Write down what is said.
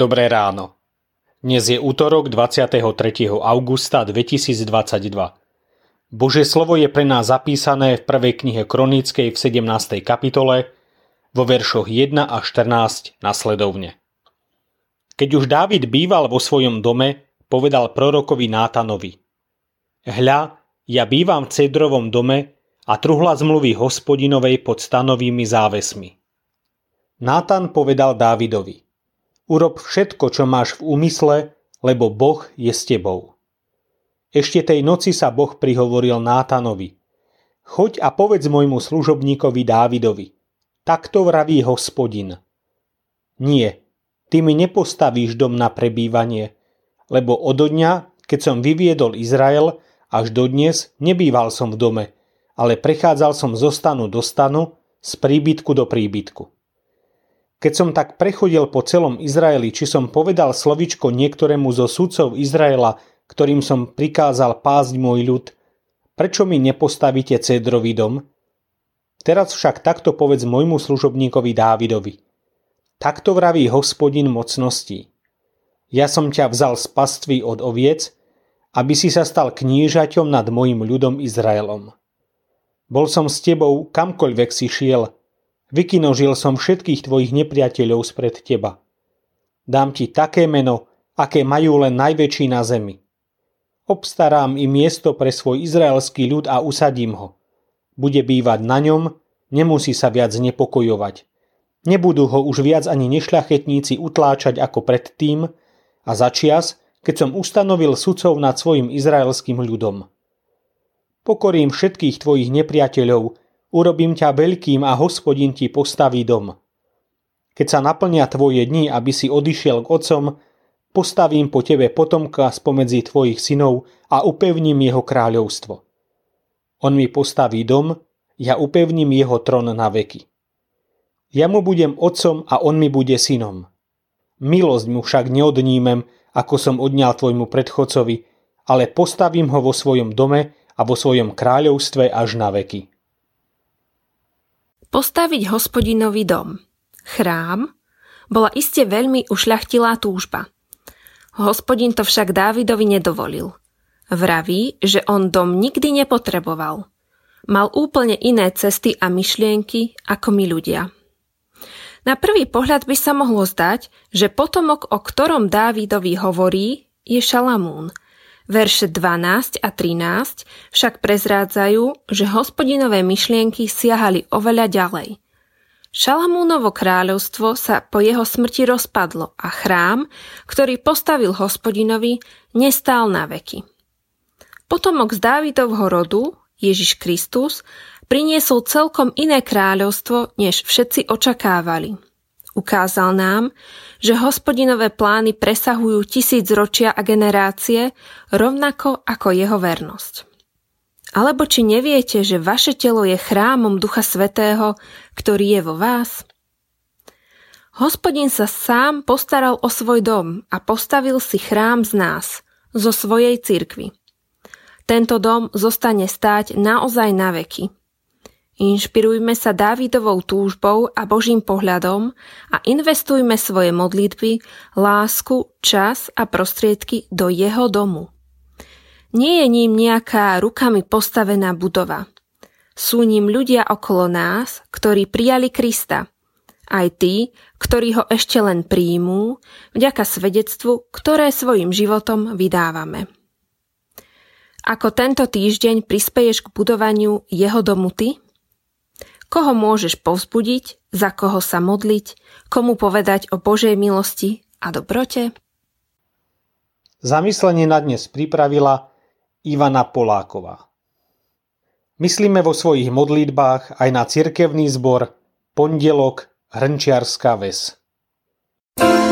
Dobré ráno. Dnes je útorok 23. augusta 2022. Božie slovo je pre nás zapísané v prvej knihe Kronickej v 17. kapitole vo veršoch 1 až 14 nasledovne. Keď už Dávid býval vo svojom dome, povedal prorokovi Nátanovi Hľa, ja bývam v cedrovom dome a truhla zmluvy hospodinovej pod stanovými závesmi. Nátan povedal Dávidovi – Urob všetko, čo máš v úmysle, lebo Boh je s tebou. Ešte tej noci sa Boh prihovoril Nátanovi. Choď a povedz môjmu služobníkovi Dávidovi. Takto vraví hospodin. Nie, ty mi nepostavíš dom na prebývanie, lebo od dňa, keď som vyviedol Izrael, až dodnes nebýval som v dome, ale prechádzal som zo stanu do stanu, z príbytku do príbytku. Keď som tak prechodil po celom Izraeli, či som povedal slovičko niektorému zo sudcov Izraela, ktorým som prikázal pásť môj ľud, prečo mi nepostavíte cédrový dom? Teraz však takto povedz môjmu služobníkovi Dávidovi. Takto vraví hospodin mocností. Ja som ťa vzal z pastvy od oviec, aby si sa stal knížaťom nad mojim ľudom Izraelom. Bol som s tebou kamkoľvek si šiel, Vykinožil som všetkých tvojich nepriateľov spred teba. Dám ti také meno, aké majú len najväčší na zemi. Obstarám i miesto pre svoj izraelský ľud a usadím ho. Bude bývať na ňom, nemusí sa viac nepokojovať. Nebudú ho už viac ani nešľachetníci utláčať ako predtým a začias, keď som ustanovil sudcov nad svojim izraelským ľudom. Pokorím všetkých tvojich nepriateľov urobím ťa veľkým a hospodin ti postaví dom. Keď sa naplnia tvoje dni, aby si odišiel k otcom, postavím po tebe potomka spomedzi tvojich synov a upevním jeho kráľovstvo. On mi postaví dom, ja upevním jeho trón na veky. Ja mu budem otcom a on mi bude synom. Milosť mu však neodnímem, ako som odňal tvojmu predchodcovi, ale postavím ho vo svojom dome a vo svojom kráľovstve až na veky. Postaviť hospodinový dom, chrám, bola iste veľmi ušľachtilá túžba. Hospodin to však Dávidovi nedovolil. Vraví, že on dom nikdy nepotreboval. Mal úplne iné cesty a myšlienky ako my ľudia. Na prvý pohľad by sa mohlo zdať, že potomok, o ktorom Dávidovi hovorí, je Šalamún – Verše 12 a 13 však prezrádzajú, že hospodinové myšlienky siahali oveľa ďalej. Šalamúnovo kráľovstvo sa po jeho smrti rozpadlo a chrám, ktorý postavil hospodinovi, nestál na veky. Potomok z Dávidovho rodu, Ježiš Kristus, priniesol celkom iné kráľovstvo, než všetci očakávali – Ukázal nám, že hospodinové plány presahujú tisíc ročia a generácie, rovnako ako jeho vernosť. Alebo či neviete, že vaše telo je chrámom Ducha Svetého, ktorý je vo vás? Hospodin sa sám postaral o svoj dom a postavil si chrám z nás, zo svojej cirkvy. Tento dom zostane stáť naozaj na veky – Inšpirujme sa Dávidovou túžbou a Božím pohľadom a investujme svoje modlitby, lásku, čas a prostriedky do jeho domu. Nie je ním nejaká rukami postavená budova. Sú ním ľudia okolo nás, ktorí prijali Krista. Aj tí, ktorí ho ešte len príjmú, vďaka svedectvu, ktoré svojim životom vydávame. Ako tento týždeň prispeješ k budovaniu jeho domu ty? Koho môžeš povzbudiť, za koho sa modliť, komu povedať o Božej milosti a dobrote? Zamyslenie na dnes pripravila Ivana Poláková. Myslíme vo svojich modlitbách aj na cirkevný zbor Pondelok Hrnčiarská ves. thank you